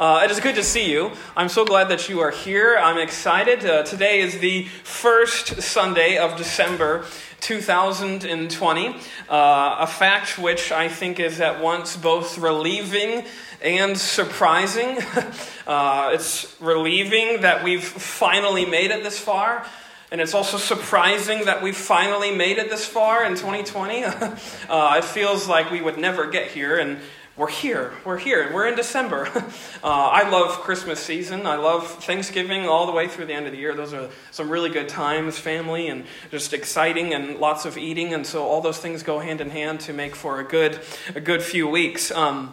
Uh, it is good to see you. I'm so glad that you are here. I'm excited. Uh, today is the first Sunday of December 2020, uh, a fact which I think is at once both relieving and surprising. Uh, it's relieving that we've finally made it this far. And it's also surprising that we finally made it this far in 2020. uh, it feels like we would never get here, and we're here. We're here. We're in December. uh, I love Christmas season. I love Thanksgiving all the way through the end of the year. Those are some really good times, family, and just exciting and lots of eating. And so all those things go hand in hand to make for a good, a good few weeks. Um,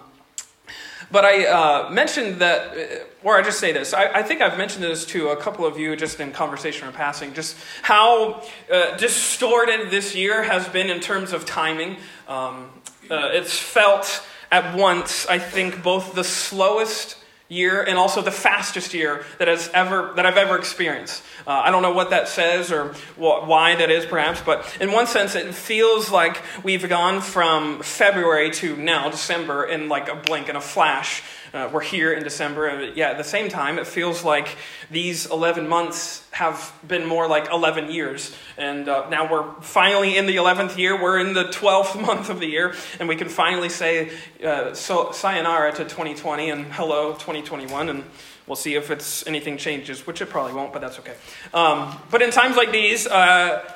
but I uh, mentioned that, uh, or I just say this. I, I, think I've mentioned this to a couple of you just in conversation or passing, just how uh, distorted this year has been in terms of timing. Um, uh, it's felt at once, I think, both the slowest year and also the fastest year that has ever that I've ever experienced. Uh, I don't know what that says or wh- why that is, perhaps, but in one sense, it feels like we've gone from February to now December in like a blink and a flash. Uh, we're here in December, and yeah, at the same time, it feels like these 11 months have been more like 11 years. And uh, now we're finally in the 11th year, we're in the 12th month of the year, and we can finally say uh, so, sayonara to 2020 and hello 2021. And we'll see if it's anything changes, which it probably won't, but that's okay. Um, but in times like these, uh,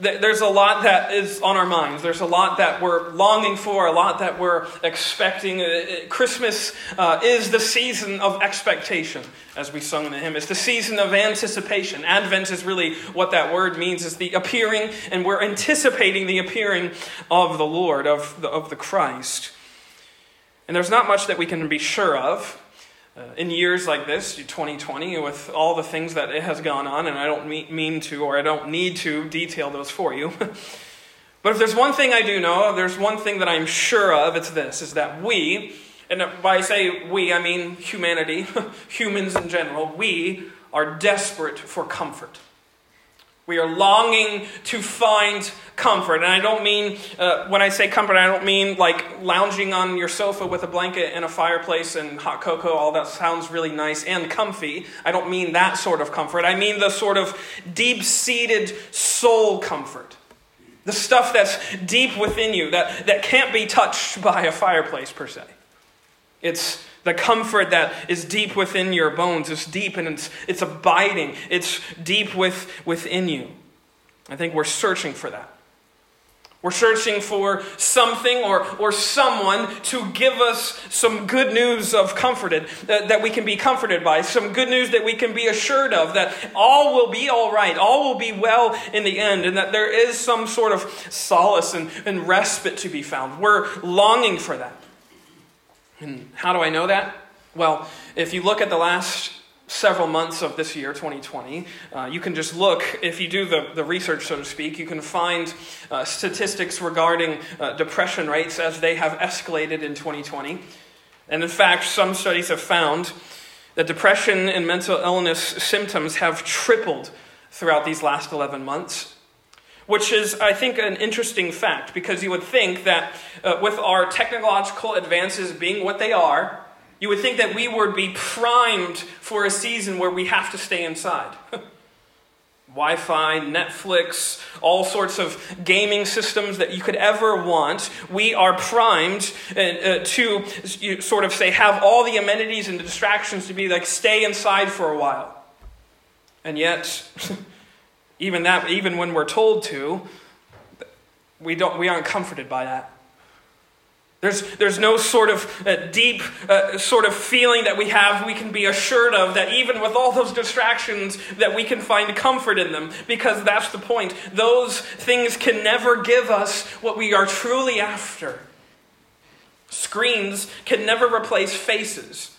there's a lot that is on our minds. There's a lot that we're longing for, a lot that we're expecting. Uh, uh, Christmas uh, is the season of expectation, as we sung in the hymn. It's the season of anticipation. Advent is really what that word means, is the appearing, and we're anticipating the appearing of the Lord, of the, of the Christ. And there's not much that we can be sure of uh, in years like this, 2020, with all the things that it has gone on, and I don't mean to or I don't need to detail those for you. but if there's one thing I do know, there's one thing that I'm sure of, it's this is that we, and by I say we, I mean humanity, humans in general, we are desperate for comfort. We are longing to find comfort. And I don't mean, uh, when I say comfort, I don't mean like lounging on your sofa with a blanket and a fireplace and hot cocoa. All that sounds really nice and comfy. I don't mean that sort of comfort. I mean the sort of deep seated soul comfort. The stuff that's deep within you that, that can't be touched by a fireplace, per se. It's the comfort that is deep within your bones. It's deep and it's, it's abiding. It's deep with, within you. I think we're searching for that. We're searching for something or, or someone to give us some good news of comforted, that, that we can be comforted by, some good news that we can be assured of, that all will be all right, all will be well in the end, and that there is some sort of solace and, and respite to be found. We're longing for that. And how do I know that? Well, if you look at the last several months of this year, 2020, uh, you can just look, if you do the, the research, so to speak, you can find uh, statistics regarding uh, depression rates as they have escalated in 2020. And in fact, some studies have found that depression and mental illness symptoms have tripled throughout these last 11 months which is, I think, an interesting fact because you would think that uh, with our technological advances being what they are, you would think that we would be primed for a season where we have to stay inside. Wi Fi, Netflix, all sorts of gaming systems that you could ever want. We are primed uh, uh, to sort of say, have all the amenities and the distractions to be like, stay inside for a while. And yet, Even that, even when we're told to, we, don't, we aren't comforted by that. There's, there's no sort of uh, deep uh, sort of feeling that we have, we can be assured of, that even with all those distractions, that we can find comfort in them. Because that's the point. Those things can never give us what we are truly after. Screens can never replace faces.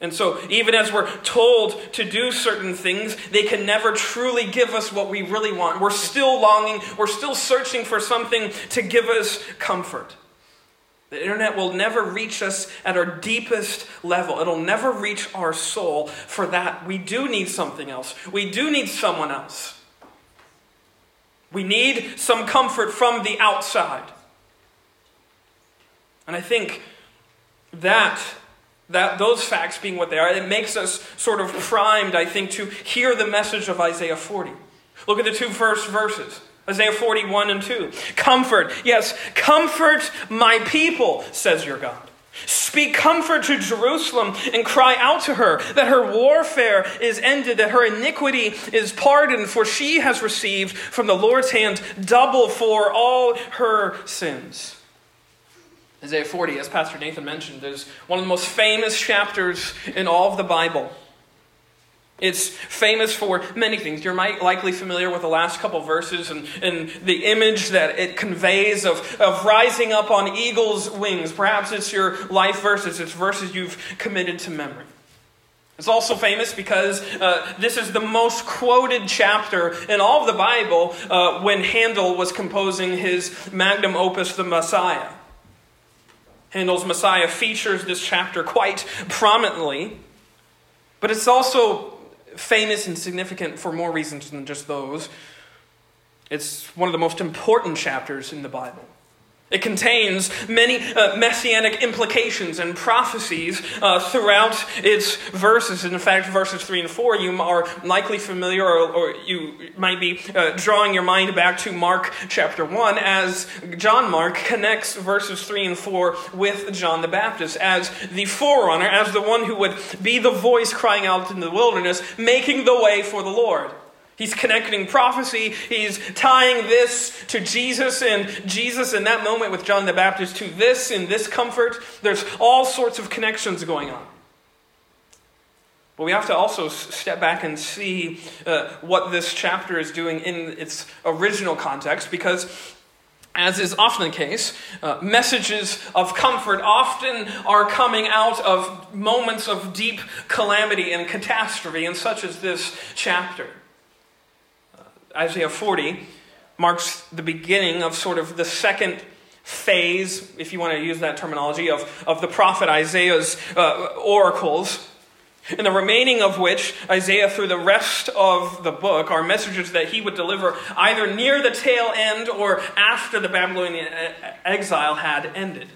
And so, even as we're told to do certain things, they can never truly give us what we really want. We're still longing, we're still searching for something to give us comfort. The internet will never reach us at our deepest level. It'll never reach our soul. For that, we do need something else. We do need someone else. We need some comfort from the outside. And I think that That, those facts being what they are, it makes us sort of primed, I think, to hear the message of Isaiah 40. Look at the two first verses. Isaiah 41 and 2. Comfort, yes, comfort my people, says your God. Speak comfort to Jerusalem and cry out to her that her warfare is ended, that her iniquity is pardoned, for she has received from the Lord's hand double for all her sins. Isaiah 40, as Pastor Nathan mentioned, is one of the most famous chapters in all of the Bible. It's famous for many things. You're likely familiar with the last couple verses and, and the image that it conveys of, of rising up on eagle's wings. Perhaps it's your life verses, it's verses you've committed to memory. It's also famous because uh, this is the most quoted chapter in all of the Bible uh, when Handel was composing his magnum opus, The Messiah. Handel's Messiah features this chapter quite prominently, but it's also famous and significant for more reasons than just those. It's one of the most important chapters in the Bible. It contains many uh, messianic implications and prophecies uh, throughout its verses. In fact, verses 3 and 4, you are likely familiar, or, or you might be uh, drawing your mind back to Mark chapter 1, as John Mark connects verses 3 and 4 with John the Baptist as the forerunner, as the one who would be the voice crying out in the wilderness, making the way for the Lord. He's connecting prophecy. He's tying this to Jesus and Jesus in that moment with John the Baptist to this in this comfort. There's all sorts of connections going on. But we have to also step back and see uh, what this chapter is doing in its original context because, as is often the case, uh, messages of comfort often are coming out of moments of deep calamity and catastrophe, and such as this chapter. Isaiah 40 marks the beginning of sort of the second phase, if you want to use that terminology, of, of the prophet Isaiah's uh, oracles. And the remaining of which, Isaiah, through the rest of the book, are messages that he would deliver either near the tail end or after the Babylonian exile had ended.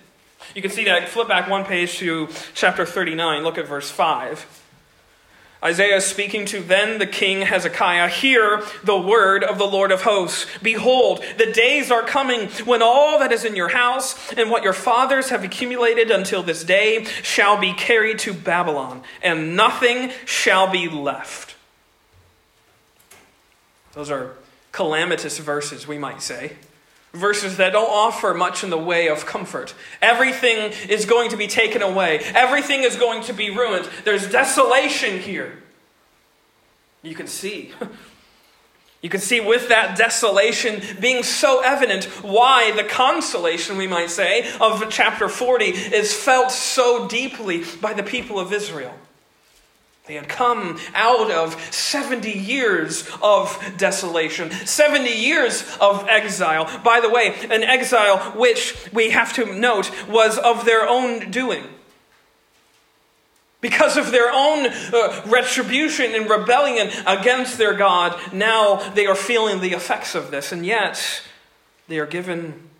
You can see that. Flip back one page to chapter 39. Look at verse 5. Isaiah is speaking to then the king Hezekiah, Hear the word of the Lord of hosts. Behold, the days are coming when all that is in your house and what your fathers have accumulated until this day shall be carried to Babylon, and nothing shall be left. Those are calamitous verses, we might say verses that don't offer much in the way of comfort. Everything is going to be taken away, everything is going to be ruined. There's desolation here. You can see. You can see with that desolation being so evident why the consolation, we might say, of chapter 40 is felt so deeply by the people of Israel. They had come out of 70 years of desolation, 70 years of exile. By the way, an exile which we have to note was of their own doing. Because of their own uh, retribution and rebellion against their God, now they are feeling the effects of this, and yet they are given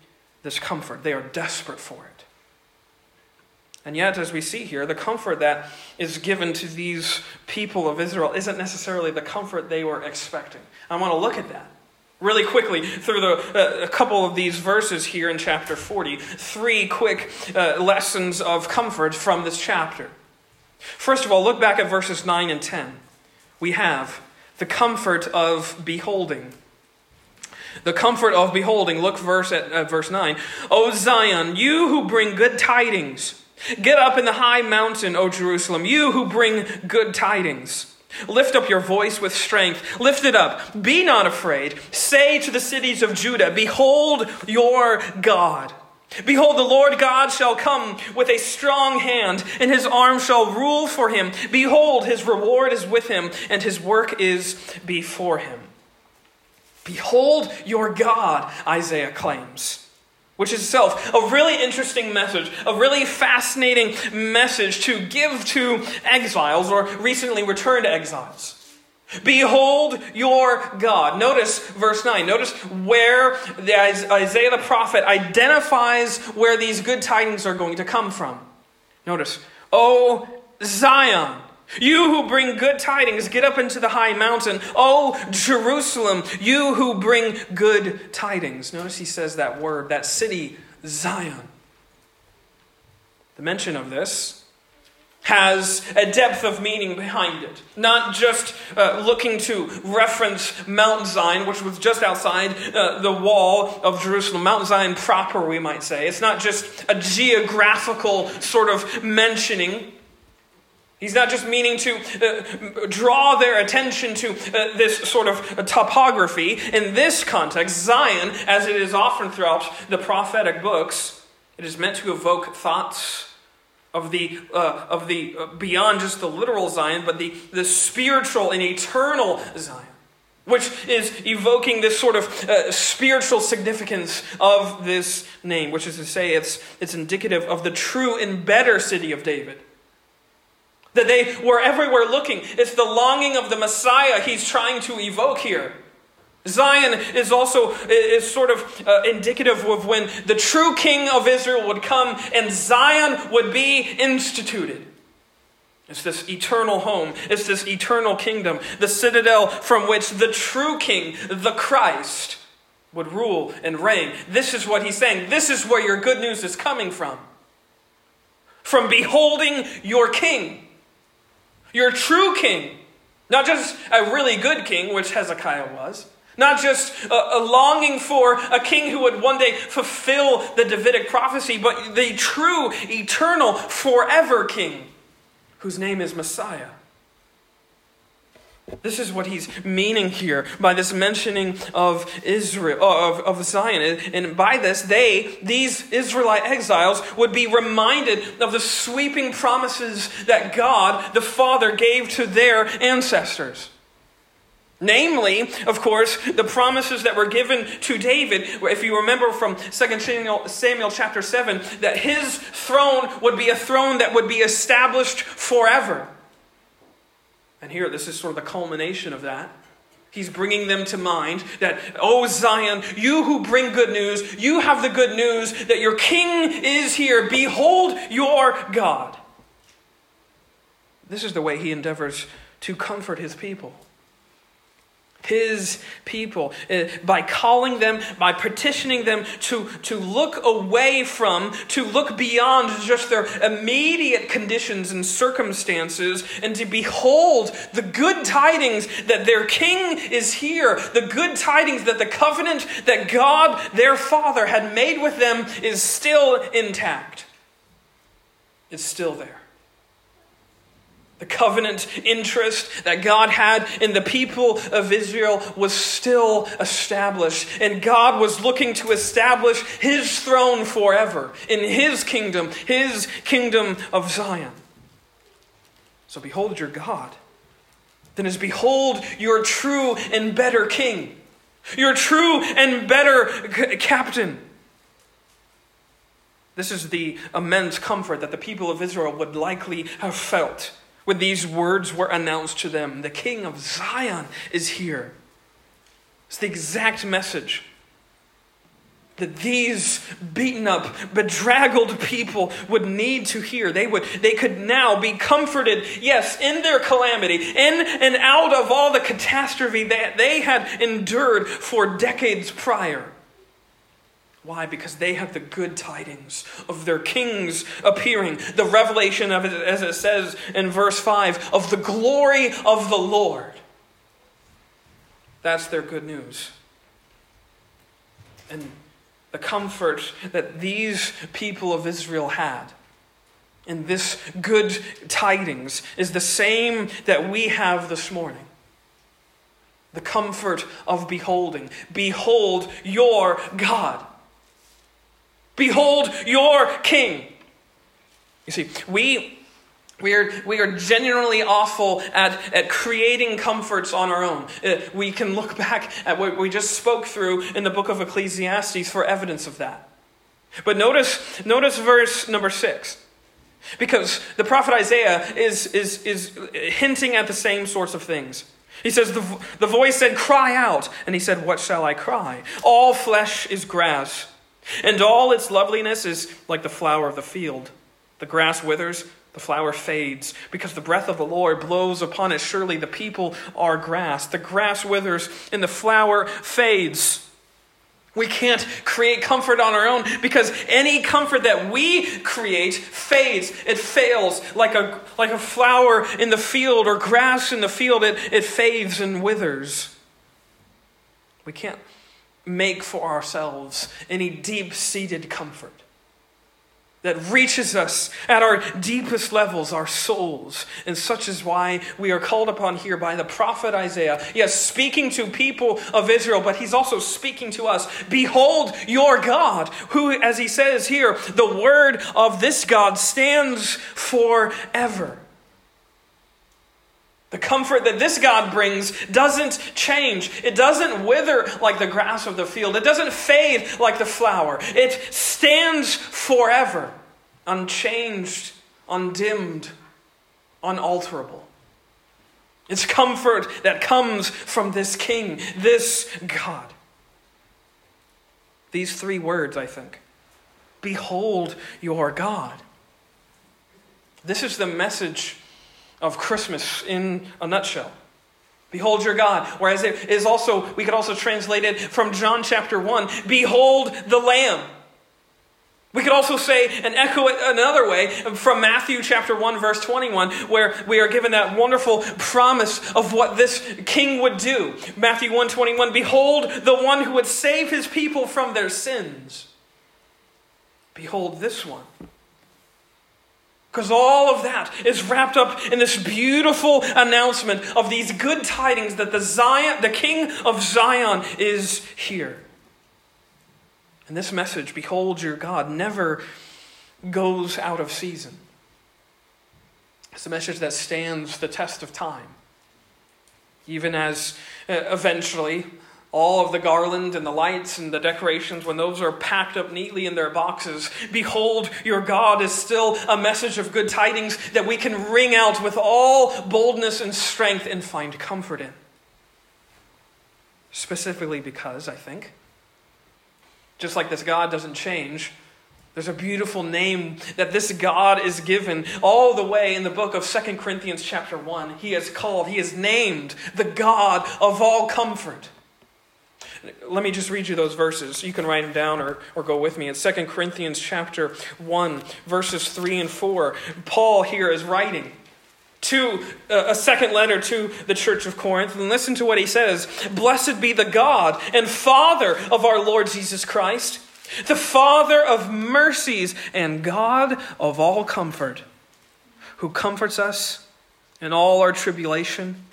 this comfort. They are desperate for it. And yet, as we see here, the comfort that is given to these people of Israel isn't necessarily the comfort they were expecting. I want to look at that really quickly through the, uh, a couple of these verses here in chapter 40. Three quick uh, lessons of comfort from this chapter. First of all, look back at verses 9 and 10. We have the comfort of beholding. The comfort of beholding. Look verse at uh, verse 9. O Zion, you who bring good tidings Get up in the high mountain, O Jerusalem, you who bring good tidings. Lift up your voice with strength. Lift it up. Be not afraid. Say to the cities of Judah, Behold your God. Behold, the Lord God shall come with a strong hand, and his arm shall rule for him. Behold, his reward is with him, and his work is before him. Behold your God, Isaiah claims which is itself a really interesting message, a really fascinating message to give to exiles or recently returned exiles. Behold your God. Notice verse 9. Notice where Isaiah the prophet identifies where these good tidings are going to come from. Notice, O Zion, you who bring good tidings, get up into the high mountain. O Jerusalem, you who bring good tidings. Notice he says that word, that city, Zion. The mention of this has a depth of meaning behind it. Not just uh, looking to reference Mount Zion, which was just outside uh, the wall of Jerusalem, Mount Zion proper, we might say. It's not just a geographical sort of mentioning. He's not just meaning to uh, draw their attention to uh, this sort of topography. In this context, Zion, as it is often throughout the prophetic books, it is meant to evoke thoughts of the, uh, of the uh, beyond just the literal Zion, but the, the spiritual and eternal Zion, which is evoking this sort of uh, spiritual significance of this name, which is to say, it's, it's indicative of the true and better city of David. That they were everywhere looking. It's the longing of the Messiah he's trying to evoke here. Zion is also is sort of uh, indicative of when the true king of Israel would come and Zion would be instituted. It's this eternal home. It's this eternal kingdom, the citadel from which the true king, the Christ, would rule and reign. This is what he's saying. This is where your good news is coming from. From beholding your king, your true king, not just a really good king, which Hezekiah was not just a, a, longing for a king who would one day fulfill the Davidic prophecy, but the true, eternal, forever king whose name is Messiah. This is what he's meaning here by this mentioning of Israel, uh, of, of Zion. And by this, they, these Israelite exiles, would be reminded of the sweeping promises that God, the Father, gave to their ancestors. Namely, of course, the promises that were given to David, if you remember from 2 Samuel, Samuel, chapter 7, that his throne would be a throne that would be established forever. And here, this is sort of the culmination of that. He's bringing them to mind that, oh Zion, you who bring good news, you have the good news that your king is here. Behold your God. This is the way he endeavors to comfort his people his people uh, by calling them by petitioning them to, to look away from to look beyond just their immediate conditions and circumstances and to behold the good tidings that their king is here the good tidings that the covenant that god their father had made with them is still intact. It's still there the covenant interest that God had in the people of Israel was still established. And God was looking to establish his throne forever in his kingdom, his kingdom of Zion. So behold your God. Then is behold your true and better king, your true and better c- captain. This is the immense comfort that the people of Israel would likely have felt when these words were announced to them The King of Zion is here. It's the exact message that these beaten up, bedraggled people would need to hear. They, would, they could now be comforted, yes, in their calamity, in and out of all the catastrophe that they had endured for decades prior. Why? Because they have the good tidings of their kings appearing. The revelation of it, as it says in verse 5, of the glory of the Lord. That's their good news. And the comfort that these people of Israel had in this good tidings is the same that we have this morning. The comfort of beholding. Behold your God. Behold your king. You see, we we are, we are genuinely awful at, at creating comforts on our own. Uh, we can look back at what we just spoke through in the book of Ecclesiastes for evidence of that. But notice, notice verse number six. Because the prophet Isaiah is, is, is hinting at the same sorts of things. He says, the, the voice said, Cry out. And he said, What shall I cry? All flesh is grass and all its loveliness is like the flower of the field. The grass withers, The flower fades because the breath of the Lord blows upon it. Surely the people are grass. The grass withers and the flower fades. We can't create comfort on our own because any comfort that we create fades. It fails like a, like a flower in the field or grass in the field. It, it fades and withers. We can't make for ourselves any deep seated comfort that reaches us at our deepest levels, our souls. And such is why we are called upon here by the prophet Isaiah. Yes, speaking to people of Israel, but he's also speaking to us. Behold your God, who, as he says here, the word of this God stands forever. The comfort that this God brings doesn't change. It doesn't wither like the grass of the field. It doesn't fade like the flower. It stands forever, unchanged, undimmed, unalterable. It's comfort that comes from this King, this God. These three words, I think. Behold your God. This is the message of Christmas in a nutshell. Behold your God. Whereas it is also, we could also translate it from John chapter 1 Behold the Lamb. We could also say and echo it another way from Matthew chapter 1 verse 21 where we are given that wonderful promise of what this king would do. Matthew 121 behold the one who would save his people from their sins. Behold this one. Because all of that is wrapped up in this beautiful announcement of these good tidings that the Zion, the King of Zion is here. And this message, behold your God, never goes out of season. It's a message that stands the test of time. Even as uh, eventually all of the garland and the lights and the decorations, when those are packed up neatly in their boxes, behold, your God is still a message of good tidings that we can ring out with all boldness and strength and find comfort in. Specifically because, I think, just like this God doesn't change, there's a beautiful name that this God is given all the way in the book of Second Corinthians chapter 1. He is called, he is named the God of all comfort. Let me just read you those verses. You can write them down or, or go with me. It's 2 Corinthians chapter 1, verses 3 and 4. Paul here is writing to uh, a second letter to the church of Corinth. And listen to what he says Blessed be the God and Father of our Lord Jesus Christ, the Father of mercies and God of all comfort, who comforts us in all our tribulation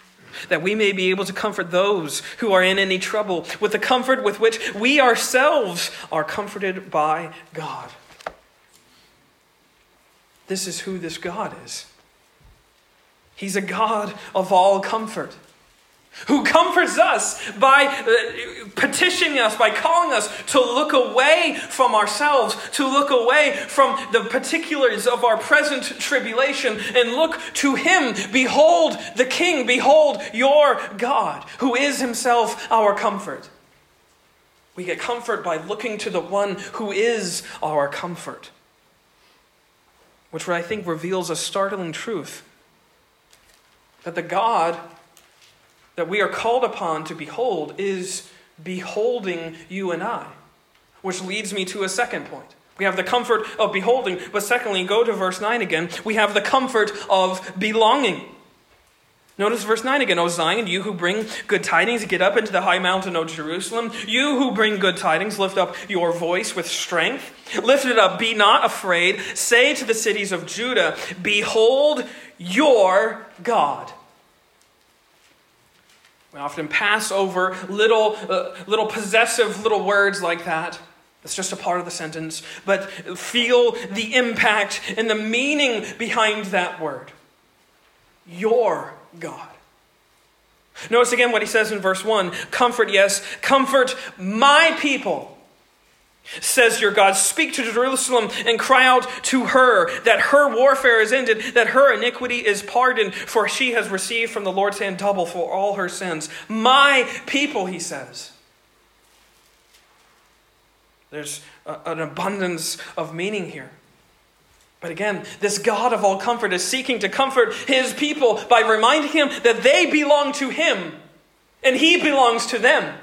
that we may be able to comfort those who are in any trouble with the comfort with which we ourselves are comforted by God. This is who this God is. He's a God of all comfort who comforts us by uh, petitioning us, by calling us to look away from ourselves, to look away from the particulars of our present tribulation, and look to Him. Behold the King, behold your God, who is Himself our comfort. We get comfort by looking to the one who is our comfort, which I think reveals a startling truth that the God that we are called upon to behold is beholding you and I. Which leads me to a second point. We have the comfort of beholding, but secondly, go to verse 9 again. We have the comfort of belonging. Notice verse 9 again. O Zion, you who bring good tidings, get up into the high mountain, O Jerusalem. You who bring good tidings, lift up your voice with strength. Lift it up, be not afraid. Say to the cities of Judah, Behold your God. We often pass over little, uh, little possessive little words like that. It's just a part of the sentence. But feel the impact and the meaning behind that word. Your God. Notice again what he says in verse 1 Comfort, yes, comfort my people says your God. Speak to Jerusalem and cry out to her that her warfare is ended, that her iniquity is pardoned, for she has received from the Lord's hand double for all her sins. My people, he says. There's an abundance of meaning here. But again, this God of all comfort is seeking to comfort his people by reminding him that they belong to him and he belongs to them.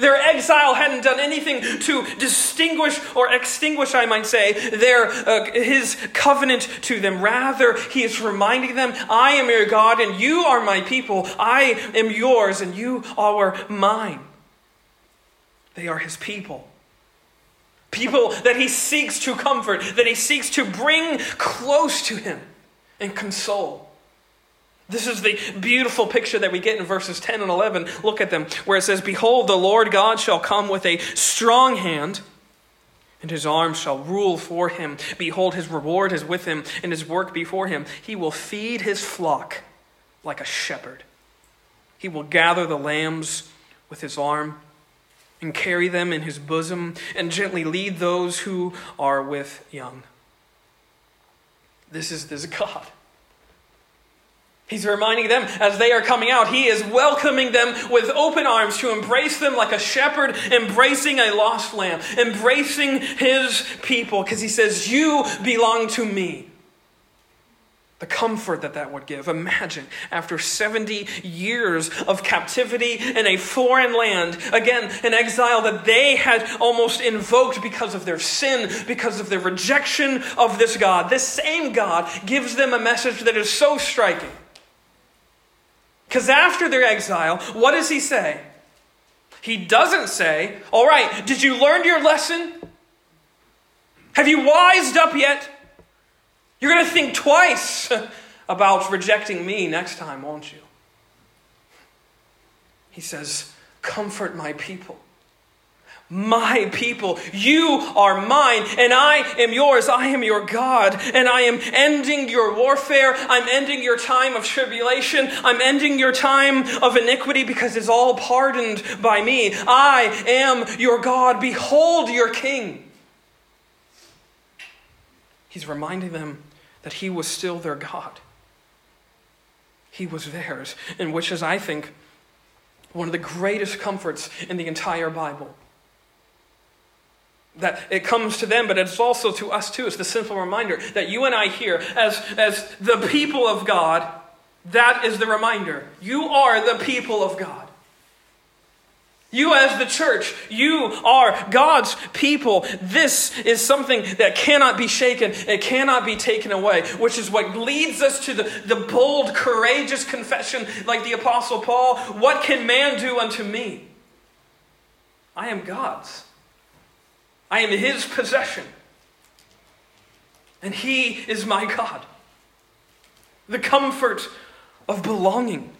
Their exile hadn't done anything to distinguish or extinguish, I might say, their, uh, his covenant to them. Rather, he is reminding them, I am your God and you are my people. I am yours and you are mine. They are his people. People that he seeks to comfort, that he seeks to bring close to him and console. This is the beautiful picture that we get in verses 10 and 11. Look at them, where it says, Behold, the Lord God shall come with a strong hand, and his arm shall rule for him. Behold, his reward is with him, and his work before him. He will feed his flock like a shepherd. He will gather the lambs with his arm and carry them in his bosom, and gently lead those who are with young. This is this God He's reminding them as they are coming out, he is welcoming them with open arms to embrace them like a shepherd embracing a lost lamb, embracing his people, because he says, You belong to me. The comfort that that would give. Imagine after 70 years of captivity in a foreign land, again, an exile that they had almost invoked because of their sin, because of their rejection of this God. This same God gives them a message that is so striking. Because after their exile, what does he say? He doesn't say, All right, did you learn your lesson? Have you wised up yet? You're going to think twice about rejecting me next time, won't you? He says, Comfort my people my people. You are mine, and I am yours. I am your God, and I am ending your warfare. I'm ending your time of tribulation. I'm ending your time of iniquity because it's all pardoned by me. I am your God. Behold your King. He's reminding them that he was still their God. He was theirs, and which is, I think, one of the greatest comforts in the entire Bible that it comes to them, but it's also to us too. It's the simple reminder that you and I here, as, as the people of God, that is the reminder. You are the people of God. You, as the church, you are God's people. This is something that cannot be shaken, it cannot be taken away, which is what leads us to the, the bold, courageous confession, like the Apostle Paul What can man do unto me? I am God's. I am his possession. And he is my God. The comfort of belonging.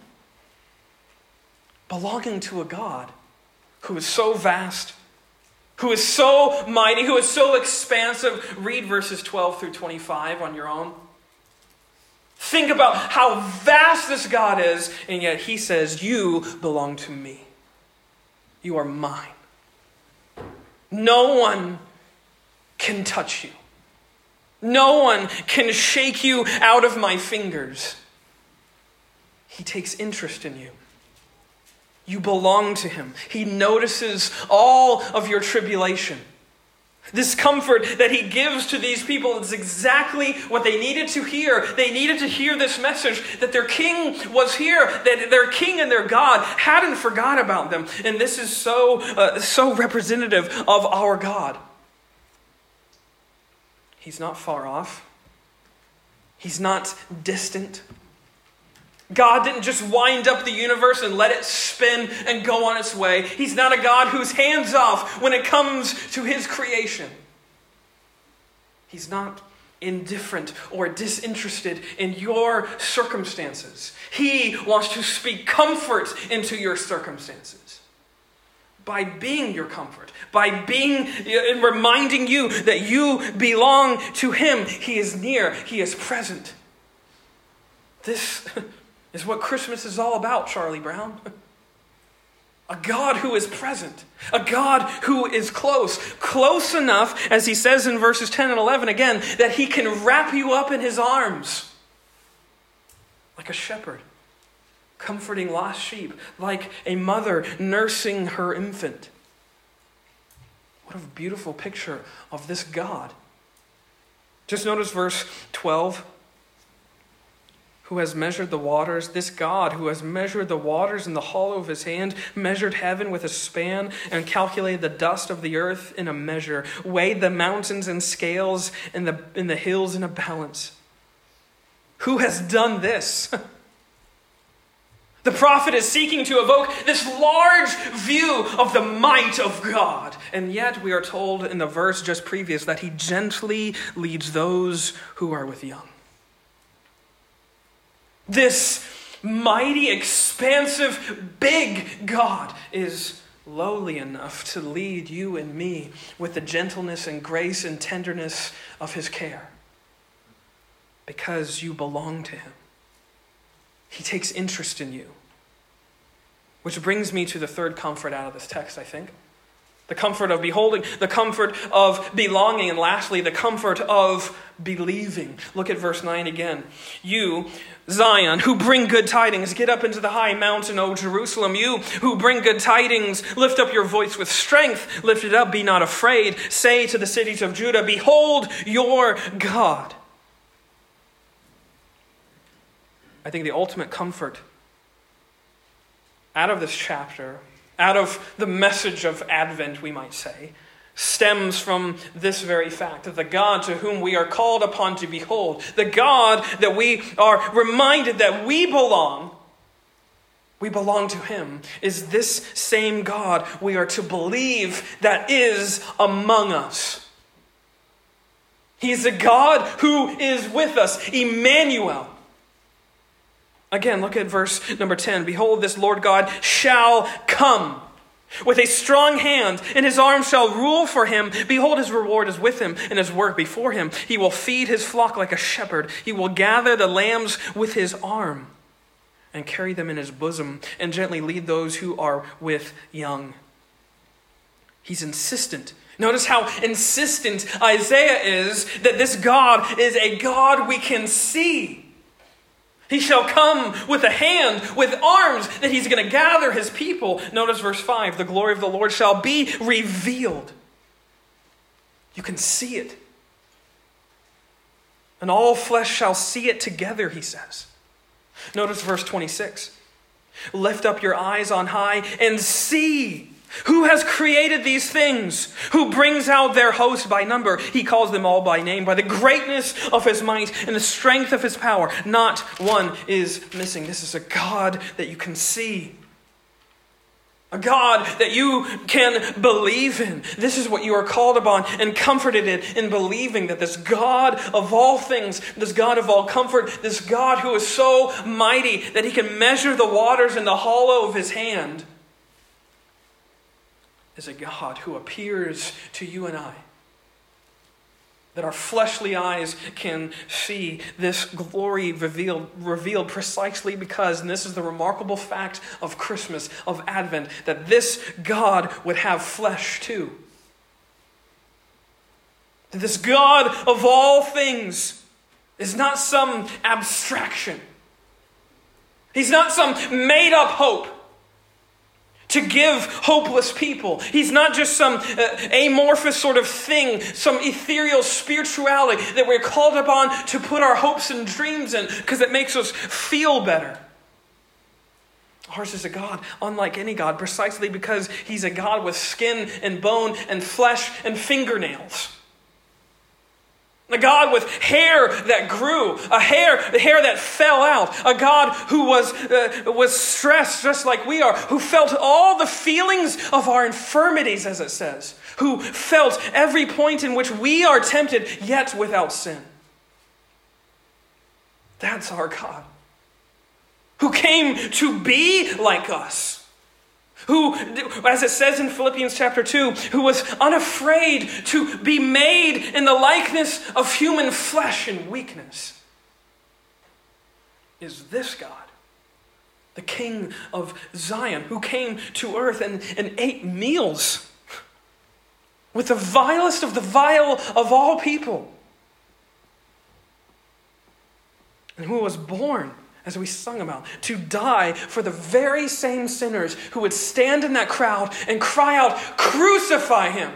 Belonging to a God who is so vast, who is so mighty, who is so expansive. Read verses 12 through 25 on your own. Think about how vast this God is, and yet he says, You belong to me. You are mine. No one can touch you. No one can shake you out of my fingers. He takes interest in you. You belong to him. He notices all of your tribulation. This comfort that he gives to these people is exactly what they needed to hear. They needed to hear this message that their king was here, that their king and their God hadn't forgot about them. And this is so, uh, so representative of our God. He's not far off, he's not distant. God didn't just wind up the universe and let it spin and go on its way. He's not a God who's hands off when it comes to his creation. He's not indifferent or disinterested in your circumstances. He wants to speak comfort into your circumstances by being your comfort, by being and reminding you that you belong to him. He is near, he is present. This is what Christmas is all about, Charlie Brown. A God who is present. A God who is close. Close enough, as he says in verses 10 and 11 again, that he can wrap you up in his arms. Like a shepherd comforting lost sheep. Like a mother nursing her infant. What a beautiful picture of this God. Just notice verse 12 who has measured the waters, this God who has measured the waters in the hollow of his hand, measured heaven with a span, and calculated the dust of the earth in a measure, weighed the mountains in scales and the, in the hills in a balance. Who has done this? The prophet is seeking to evoke this large view of the might of God. And yet, we are told in the verse just previous that he gently leads those who are with young. This mighty, expansive, big God is lowly enough to lead you and me with the gentleness and grace and tenderness of his care because you belong to him. He takes interest in you. Which brings me to the third comfort out of this text, I think. The comfort of beholding, the comfort of belonging, and lastly, the comfort of believing. Look at verse 9 again. You, Zion, who bring good tidings, get up into the high mountain, O Jerusalem. You who bring good tidings, lift up your voice with strength. Lift it up, be not afraid. Say to the cities of Judah, Behold your God. I think the ultimate comfort out of this chapter, out of the message of Advent, we might say, stems from this very fact that the God to whom we are called upon to behold, the God that we are reminded that we belong, we belong to Him, is this same God we are to believe that is among us. He's a God who is with us, Emmanuel. Again, look at verse number 10. Behold, this Lord God shall come with a strong hand, and his arm shall rule for him. Behold, his reward is with him, and his work before him. He will feed his flock like a shepherd. He will gather the lambs with his arm, and carry them in his bosom, and gently lead those who are with young. He's insistent. Notice how insistent Isaiah is that this God is a God we can see. He shall come with a hand, with arms, that he's going to gather his people. Notice verse 5 the glory of the Lord shall be revealed. You can see it. And all flesh shall see it together, he says. Notice verse 26 Lift up your eyes on high and see who has created these things? Who brings out their host by number? He calls them all by name, by the greatness of his might and the strength of his power. Not one is missing. This is a God that you can see. A God that you can believe in. This is what you are called upon and comforted in, in believing that this God of all things, this God of all comfort, this God who is so mighty that he can measure the waters in the hollow of his hand is a God who appears to you and I. That our fleshly eyes can see this glory revealed, revealed precisely because, and this is the remarkable fact of Christmas, of Advent, that this God would have flesh too. That this God of all things is not some abstraction. He's not some made up hope to give hopeless people. He's not just some uh, amorphous sort of thing, some ethereal spirituality that we're called upon to put our hopes and dreams in because it makes us feel better. Ours is a God unlike any God, precisely because He's a God with skin and bone and flesh and fingernails. A God with hair that grew, a hair, hair that fell out, a God who was, uh, was stressed just like we are, who felt all the feelings of our infirmities, as it says, who felt every point in which we are tempted, yet without sin. That's our God, who came to be like us who, as it says in Philippians chapter 2, who was unafraid to be made in the likeness of human flesh and weakness, is this God, the King of Zion, who came to earth and, and ate meals with the vilest of the vile of all people, and who was born as we sung about, to die for the very same sinners who would stand in that crowd and cry out, Crucify him!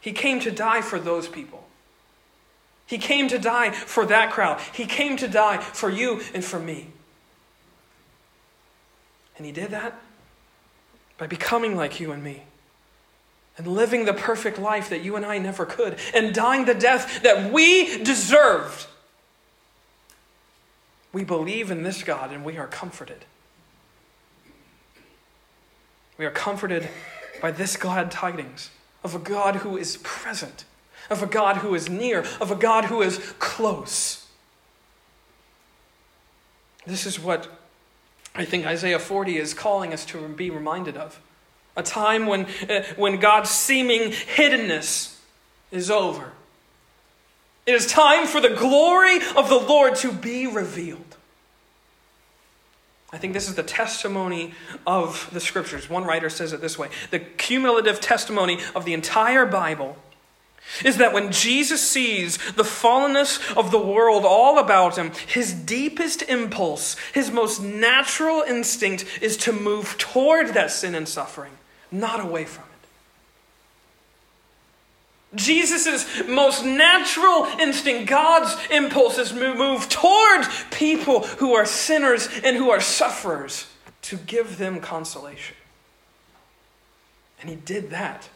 He came to die for those people. He came to die for that crowd. He came to die for you and for me. And He did that by becoming like you and me and living the perfect life that you and I never could and dying the death that we deserved. We believe in this God and we are comforted. We are comforted by this glad tidings of a God who is present, of a God who is near, of a God who is close. This is what I think Isaiah 40 is calling us to be reminded of. A time when, uh, when God's seeming hiddenness is over. It is time for the glory of the Lord to be revealed. I think this is the testimony of the scriptures. One writer says it this way the cumulative testimony of the entire Bible is that when Jesus sees the fallenness of the world all about him, his deepest impulse, his most natural instinct is to move toward that sin and suffering, not away from it. Jesus' most natural instinct, God's impulses move towards people who are sinners and who are sufferers to give them consolation. And he did that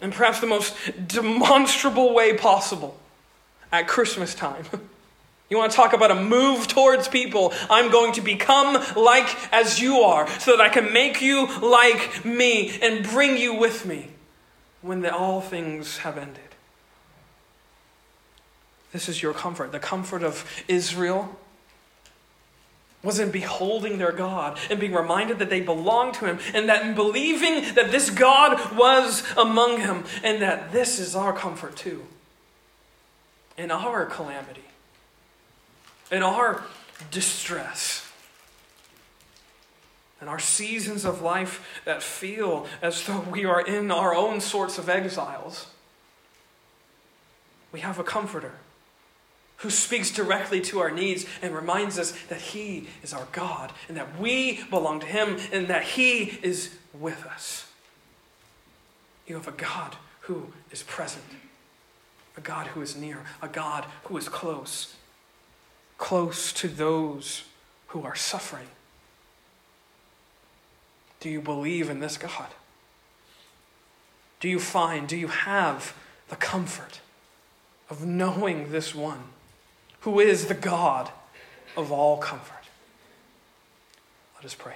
in perhaps the most demonstrable way possible at Christmas time. You want to talk about a move towards people? I'm going to become like as you are so that I can make you like me and bring you with me when the, all things have ended. This is your comfort. The comfort of Israel was in beholding their God and being reminded that they belonged to Him, and that in believing that this God was among Him, and that this is our comfort too. In our calamity, in our distress, in our seasons of life that feel as though we are in our own sorts of exiles, we have a comforter who speaks directly to our needs and reminds us that He is our God and that we belong to Him and that He is with us. You have a God who is present, a God who is near, a God who is close, close to those who are suffering. Do you believe in this God? Do you find, do you have the comfort of knowing this one? who is the God of all comfort. Let us pray.